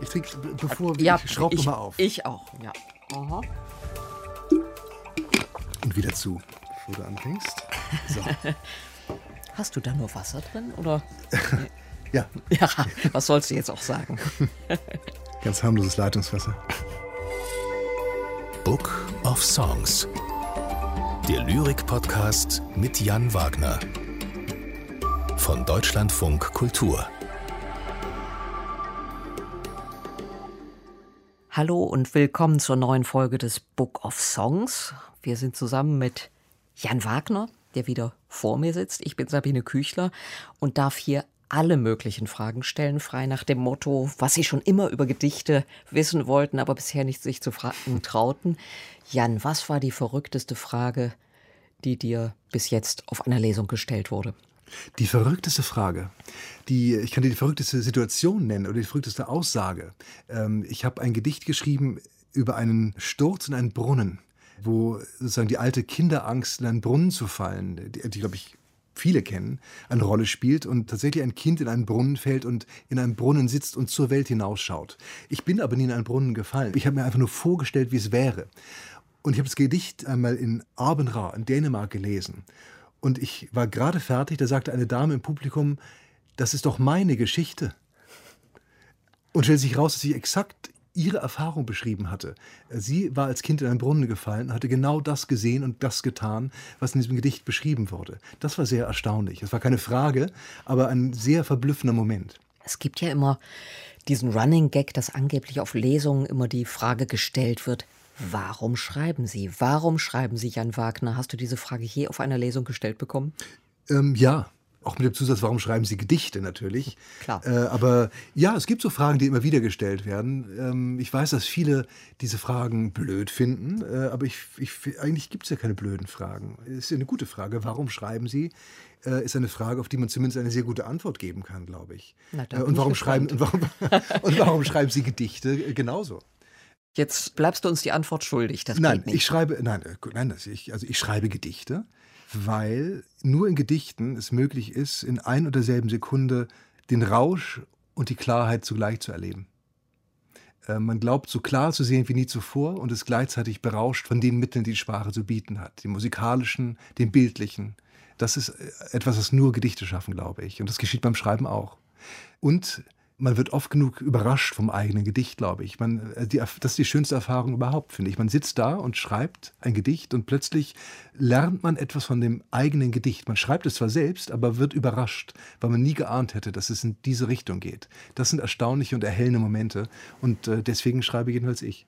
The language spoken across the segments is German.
Ich trinke, bevor ja, ich schraube ich, mal auf. Ich auch, ja. Aha. Und wieder zu, bevor du anfängst. So. Hast du da nur Wasser drin oder? ja. Ja, was sollst du jetzt auch sagen? Ganz harmloses Leitungswasser. Book of Songs. Der Lyrik-Podcast mit Jan Wagner. Von Deutschlandfunk Kultur. Hallo und willkommen zur neuen Folge des Book of Songs. Wir sind zusammen mit Jan Wagner, der wieder vor mir sitzt. Ich bin Sabine Küchler und darf hier alle möglichen Fragen stellen, frei nach dem Motto, was Sie schon immer über Gedichte wissen wollten, aber bisher nicht sich zu fragen trauten. Jan, was war die verrückteste Frage, die dir bis jetzt auf einer Lesung gestellt wurde? Die verrückteste Frage, die, ich kann dir die verrückteste Situation nennen oder die verrückteste Aussage. Ähm, ich habe ein Gedicht geschrieben über einen Sturz in einen Brunnen, wo sozusagen die alte Kinderangst, in einen Brunnen zu fallen, die, die glaube ich, viele kennen, eine Rolle spielt und tatsächlich ein Kind in einen Brunnen fällt und in einem Brunnen sitzt und zur Welt hinausschaut. Ich bin aber nie in einen Brunnen gefallen. Ich habe mir einfach nur vorgestellt, wie es wäre. Und ich habe das Gedicht einmal in Abenra in Dänemark gelesen. Und ich war gerade fertig, da sagte eine Dame im Publikum, das ist doch meine Geschichte. Und stellt sich raus, dass sie exakt ihre Erfahrung beschrieben hatte. Sie war als Kind in einen Brunnen gefallen, hatte genau das gesehen und das getan, was in diesem Gedicht beschrieben wurde. Das war sehr erstaunlich. Es war keine Frage, aber ein sehr verblüffender Moment. Es gibt ja immer diesen Running Gag, dass angeblich auf Lesungen immer die Frage gestellt wird, Warum schreiben Sie? Warum schreiben Sie Jan Wagner? Hast du diese Frage je auf einer Lesung gestellt bekommen? Ähm, ja, auch mit dem Zusatz, warum schreiben Sie Gedichte natürlich. Klar. Äh, aber ja, es gibt so Fragen, die immer wieder gestellt werden. Ähm, ich weiß, dass viele diese Fragen blöd finden, äh, aber ich, ich, eigentlich gibt es ja keine blöden Fragen. Es ist ja eine gute Frage. Warum schreiben Sie? Äh, ist eine Frage, auf die man zumindest eine sehr gute Antwort geben kann, glaube ich. Na, äh, und, warum schreiben, und, warum, und warum schreiben Sie Gedichte äh, genauso? Jetzt bleibst du uns die Antwort schuldig. Das nein, geht nicht. ich schreibe, nein, äh, nein, das, ich, also ich schreibe Gedichte, weil nur in Gedichten es möglich ist, in ein und derselben Sekunde den Rausch und die Klarheit zugleich zu erleben. Äh, man glaubt, so klar zu sehen wie nie zuvor und ist gleichzeitig berauscht von den Mitteln, die die Sprache zu bieten hat. Den musikalischen, den bildlichen. Das ist äh, etwas, was nur Gedichte schaffen, glaube ich. Und das geschieht beim Schreiben auch. Und man wird oft genug überrascht vom eigenen Gedicht, glaube ich. Man, äh, die, das ist die schönste Erfahrung überhaupt, finde ich. Man sitzt da und schreibt ein Gedicht und plötzlich lernt man etwas von dem eigenen Gedicht. Man schreibt es zwar selbst, aber wird überrascht, weil man nie geahnt hätte, dass es in diese Richtung geht. Das sind erstaunliche und erhellende Momente und äh, deswegen schreibe jedenfalls ich.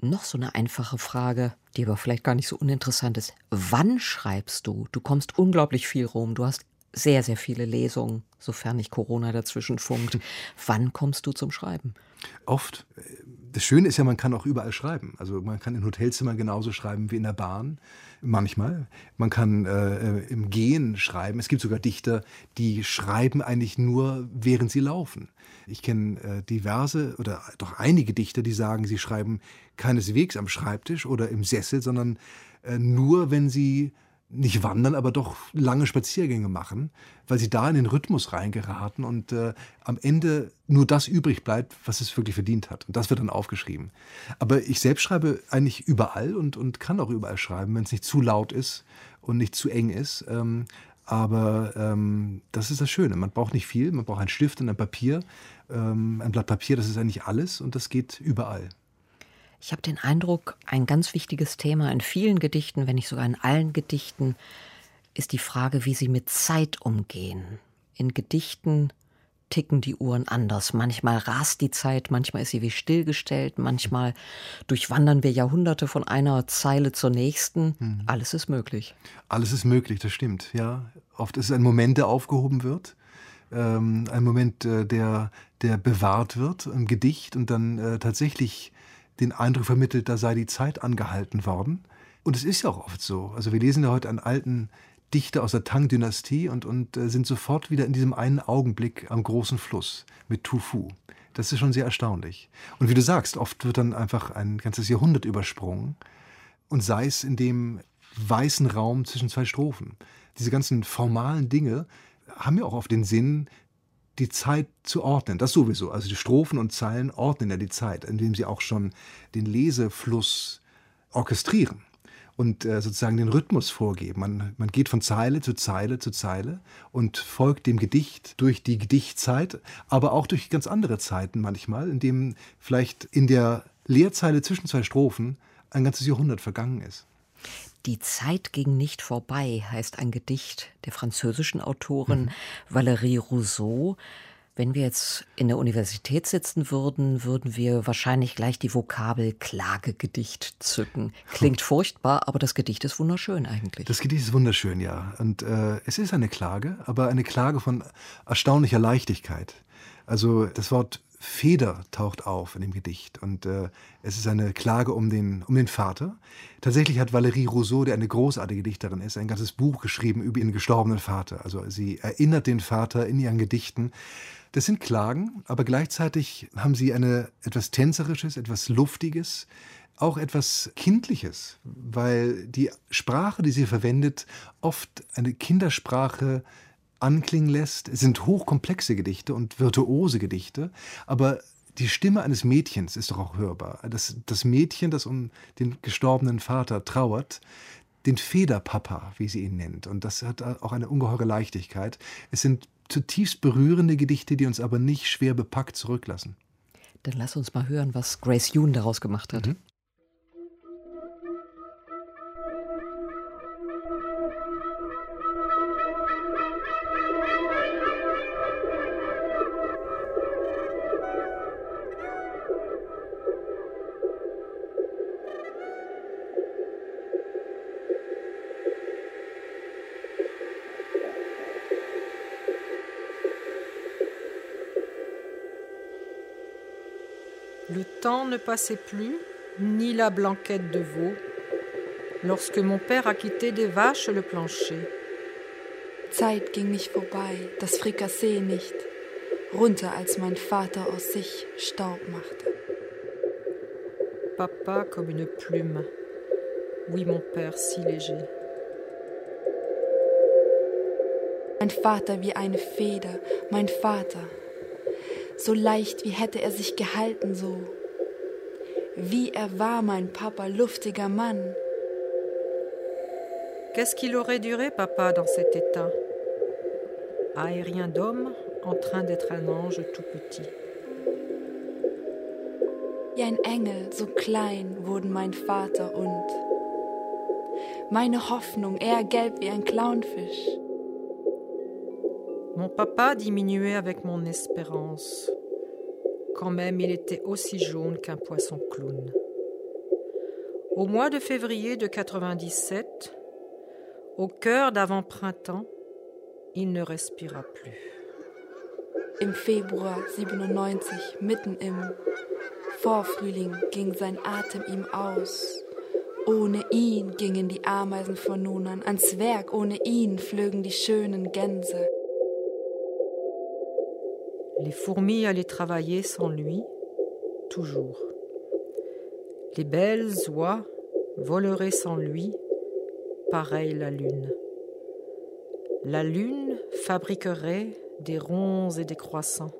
Noch so eine einfache Frage, die aber vielleicht gar nicht so uninteressant ist. Wann schreibst du? Du kommst unglaublich viel rum. Du hast sehr, sehr viele Lesungen, sofern nicht Corona dazwischen funkt. Wann kommst du zum Schreiben? Oft. Das Schöne ist ja, man kann auch überall schreiben. Also man kann in Hotelzimmern genauso schreiben wie in der Bahn. Manchmal. Man kann äh, im Gehen schreiben. Es gibt sogar Dichter, die schreiben eigentlich nur, während sie laufen. Ich kenne äh, diverse oder doch einige Dichter, die sagen, sie schreiben keineswegs am Schreibtisch oder im Sessel, sondern äh, nur, wenn sie nicht wandern, aber doch lange Spaziergänge machen, weil sie da in den Rhythmus reingeraten und äh, am Ende nur das übrig bleibt, was es wirklich verdient hat. Und das wird dann aufgeschrieben. Aber ich selbst schreibe eigentlich überall und, und kann auch überall schreiben, wenn es nicht zu laut ist und nicht zu eng ist. Ähm, aber ähm, das ist das Schöne. Man braucht nicht viel, man braucht einen Stift und ein Papier. Ähm, ein Blatt Papier, das ist eigentlich alles und das geht überall. Ich habe den Eindruck, ein ganz wichtiges Thema in vielen Gedichten, wenn nicht sogar in allen Gedichten, ist die Frage, wie sie mit Zeit umgehen. In Gedichten ticken die Uhren anders. Manchmal rast die Zeit, manchmal ist sie wie stillgestellt, manchmal durchwandern wir Jahrhunderte von einer Zeile zur nächsten. Mhm. Alles ist möglich. Alles ist möglich, das stimmt. Ja, oft ist es ein Moment, der aufgehoben wird. Ähm, ein Moment, äh, der, der bewahrt wird im Gedicht und dann äh, tatsächlich den Eindruck vermittelt, da sei die Zeit angehalten worden. Und es ist ja auch oft so. Also wir lesen ja heute einen alten Dichter aus der Tang-Dynastie und, und äh, sind sofort wieder in diesem einen Augenblick am großen Fluss mit Tufu. Das ist schon sehr erstaunlich. Und wie du sagst, oft wird dann einfach ein ganzes Jahrhundert übersprungen und sei es in dem weißen Raum zwischen zwei Strophen. Diese ganzen formalen Dinge haben ja auch oft den Sinn, die Zeit zu ordnen. Das sowieso. Also die Strophen und Zeilen ordnen ja die Zeit, indem sie auch schon den Lesefluss orchestrieren und äh, sozusagen den Rhythmus vorgeben. Man, man geht von Zeile zu Zeile zu Zeile und folgt dem Gedicht durch die Gedichtzeit, aber auch durch ganz andere Zeiten manchmal, in dem vielleicht in der Leerzeile zwischen zwei Strophen ein ganzes Jahrhundert vergangen ist. Die Zeit ging nicht vorbei heißt ein Gedicht der französischen Autorin mhm. Valérie Rousseau. Wenn wir jetzt in der Universität sitzen würden, würden wir wahrscheinlich gleich die Vokabel Klagegedicht zücken. Klingt furchtbar, aber das Gedicht ist wunderschön eigentlich. Das Gedicht ist wunderschön, ja. Und äh, es ist eine Klage, aber eine Klage von erstaunlicher Leichtigkeit. Also das Wort Feder taucht auf in dem Gedicht und äh, es ist eine Klage um den, um den Vater. Tatsächlich hat Valérie Rousseau, die eine großartige Dichterin ist, ein ganzes Buch geschrieben über ihren gestorbenen Vater. Also sie erinnert den Vater in ihren Gedichten. Das sind Klagen, aber gleichzeitig haben sie eine etwas tänzerisches, etwas luftiges, auch etwas Kindliches, weil die Sprache, die sie verwendet, oft eine Kindersprache anklingen lässt. Es sind hochkomplexe Gedichte und virtuose Gedichte, aber die Stimme eines Mädchens ist doch auch hörbar. Das, das Mädchen, das um den gestorbenen Vater trauert, den Federpapa, wie sie ihn nennt. Und das hat auch eine ungeheure Leichtigkeit. Es sind zutiefst berührende Gedichte, die uns aber nicht schwer bepackt zurücklassen. Dann lass uns mal hören, was Grace Yoon daraus gemacht hat. Mhm. Le temps ne passait plus, ni la blanquette de veau, lorsque mon Père a quitté des vaches le plancher. Zeit ging nicht vorbei, das Frikassee nicht, runter als mein Vater aus sich Staub machte. Papa comme une plume, oui mon Père si léger. Mein Vater wie eine Feder, mein Vater, so leicht wie hätte er sich gehalten so. Wie er war, mein Papa, luftiger Mann. Qu'est-ce qu'il aurait duré, papa, dans cet état Aérien d'homme, en train d'être un ange tout petit. Wie ein Engel, so klein wurden mein Vater und meine Hoffnung, er gelb wie ein Clownfisch. Mon papa diminuait avec mon espérance. Quand même, il était aussi jaune qu'un poisson clown. Au mois de février de 97, au cœur d'avant-printemps, il ne respira plus. Im Februar 97, mitten im Vorfrühling, ging sein Atem ihm aus. Ohne ihn gingen die Ameisen von nun an ans Werk, ohne ihn flögen die schönen Gänse. Les fourmis allaient travailler sans lui, toujours. Les belles oies voleraient sans lui, pareil la lune. La lune fabriquerait des ronds et des croissants.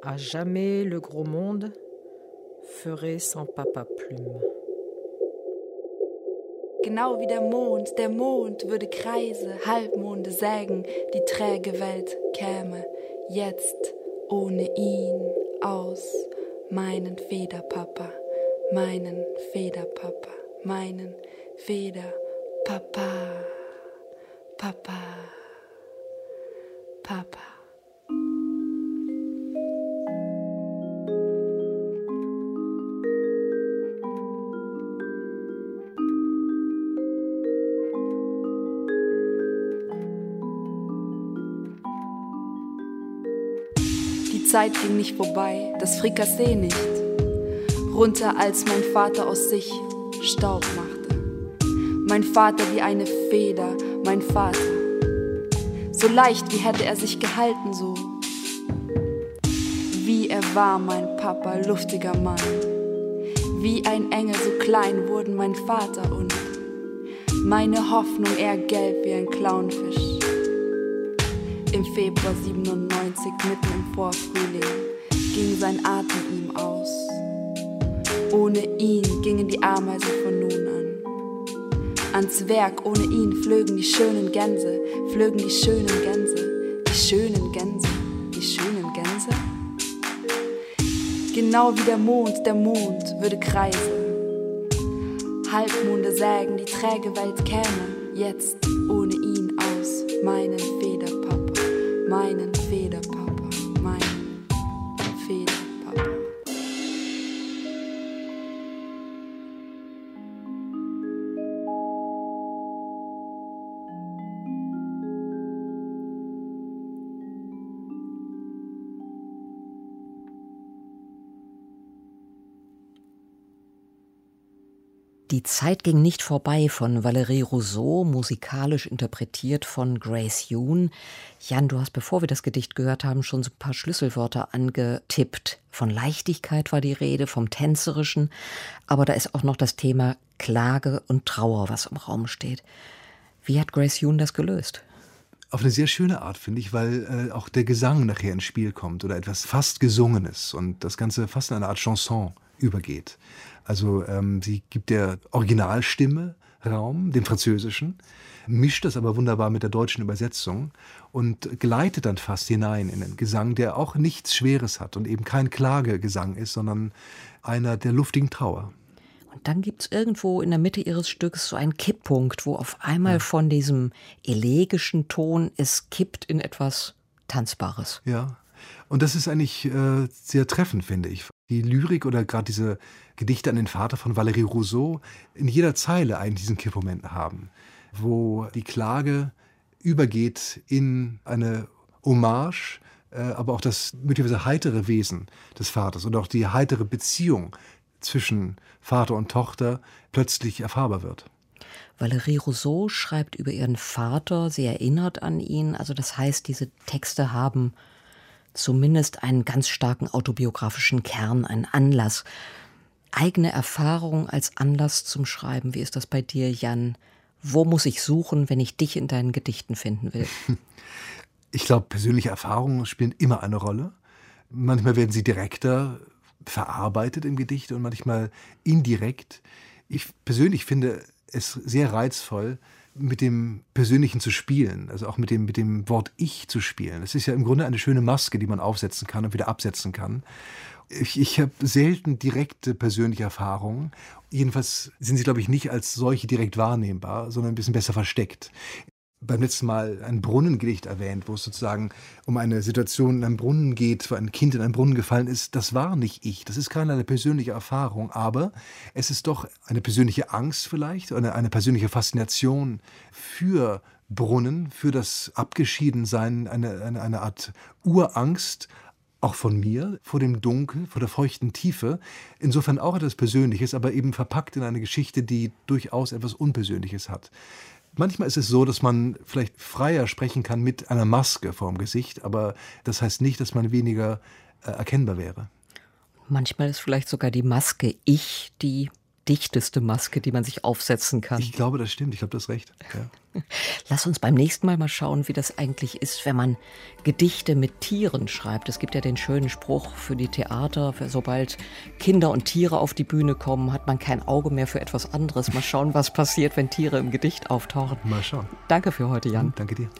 À jamais le gros monde ferait sans papa plume. Genau wie der Mond, der Mond würde Kreise, Halbmonde sägen, die träge Welt käme jetzt ohne ihn aus meinen Federpapa, meinen Federpapa, meinen Federpapa, Papa, Papa. Zeit ging nicht vorbei, das Frikassee nicht. Runter als mein Vater aus sich Staub machte. Mein Vater wie eine Feder, mein Vater. So leicht, wie hätte er sich gehalten, so. Wie er war, mein Papa, luftiger Mann. Wie ein Engel, so klein wurden mein Vater und meine Hoffnung eher gelb wie ein Clownfisch. Februar 97, mitten im Vorfrühling, ging sein Atem ihm aus. Ohne ihn gingen die Ameisen von nun an. Ans Werk, ohne ihn flögen die schönen Gänse, flögen die schönen Gänse, die schönen Gänse, die schönen Gänse. Genau wie der Mond, der Mond würde kreisen. Halbmonde sägen, die träge Welt käme, jetzt ohne ihn aus Federpapa, meinen Die Zeit ging nicht vorbei von Valérie Rousseau, musikalisch interpretiert von Grace Yoon. Jan, du hast, bevor wir das Gedicht gehört haben, schon so ein paar Schlüsselwörter angetippt. Von Leichtigkeit war die Rede, vom Tänzerischen, aber da ist auch noch das Thema Klage und Trauer, was im Raum steht. Wie hat Grace Yoon das gelöst? Auf eine sehr schöne Art, finde ich, weil äh, auch der Gesang nachher ins Spiel kommt oder etwas fast Gesungenes und das Ganze fast in eine Art Chanson übergeht. Also ähm, sie gibt der Originalstimme Raum, dem französischen, mischt das aber wunderbar mit der deutschen Übersetzung und gleitet dann fast hinein in den Gesang, der auch nichts Schweres hat und eben kein Klagegesang ist, sondern einer der luftigen Trauer. Und dann gibt es irgendwo in der Mitte ihres Stücks so einen Kipppunkt, wo auf einmal ja. von diesem elegischen Ton es kippt in etwas Tanzbares. Ja, und das ist eigentlich äh, sehr treffend, finde ich. Die Lyrik oder gerade diese Gedichte an den Vater von Valérie Rousseau in jeder Zeile einen diesen Kippmoment haben, wo die Klage übergeht in eine Hommage, äh, aber auch das möglicherweise heitere Wesen des Vaters und auch die heitere Beziehung zwischen Vater und Tochter plötzlich erfahrbar wird. Valérie Rousseau schreibt über ihren Vater, sie erinnert an ihn. Also das heißt, diese Texte haben zumindest einen ganz starken autobiografischen Kern, einen Anlass eigene Erfahrung als Anlass zum Schreiben. Wie ist das bei dir, Jan? Wo muss ich suchen, wenn ich dich in deinen Gedichten finden will? Ich glaube, persönliche Erfahrungen spielen immer eine Rolle. Manchmal werden sie direkter verarbeitet im Gedicht und manchmal indirekt. Ich persönlich finde es sehr reizvoll, mit dem Persönlichen zu spielen, also auch mit dem, mit dem Wort Ich zu spielen. Es ist ja im Grunde eine schöne Maske, die man aufsetzen kann und wieder absetzen kann. Ich, ich habe selten direkte persönliche Erfahrungen. Jedenfalls sind sie, glaube ich, nicht als solche direkt wahrnehmbar, sondern ein bisschen besser versteckt. Beim letzten Mal ein Brunnengedicht erwähnt, wo es sozusagen um eine Situation in einem Brunnen geht, wo ein Kind in einen Brunnen gefallen ist. Das war nicht ich. Das ist keine persönliche Erfahrung, aber es ist doch eine persönliche Angst vielleicht, eine, eine persönliche Faszination für Brunnen, für das Abgeschiedensein, eine, eine, eine Art Urangst, auch von mir, vor dem Dunkel, vor der feuchten Tiefe. Insofern auch etwas Persönliches, aber eben verpackt in eine Geschichte, die durchaus etwas Unpersönliches hat. Manchmal ist es so, dass man vielleicht freier sprechen kann mit einer Maske vorm Gesicht, aber das heißt nicht, dass man weniger äh, erkennbar wäre. Manchmal ist vielleicht sogar die Maske Ich, die dichteste Maske, die man sich aufsetzen kann. Ich glaube, das stimmt. Ich habe das recht. Ja. Lass uns beim nächsten Mal mal schauen, wie das eigentlich ist, wenn man Gedichte mit Tieren schreibt. Es gibt ja den schönen Spruch für die Theater, für sobald Kinder und Tiere auf die Bühne kommen, hat man kein Auge mehr für etwas anderes. Mal schauen, was passiert, wenn Tiere im Gedicht auftauchen. Mal schauen. Danke für heute, Jan. Danke dir.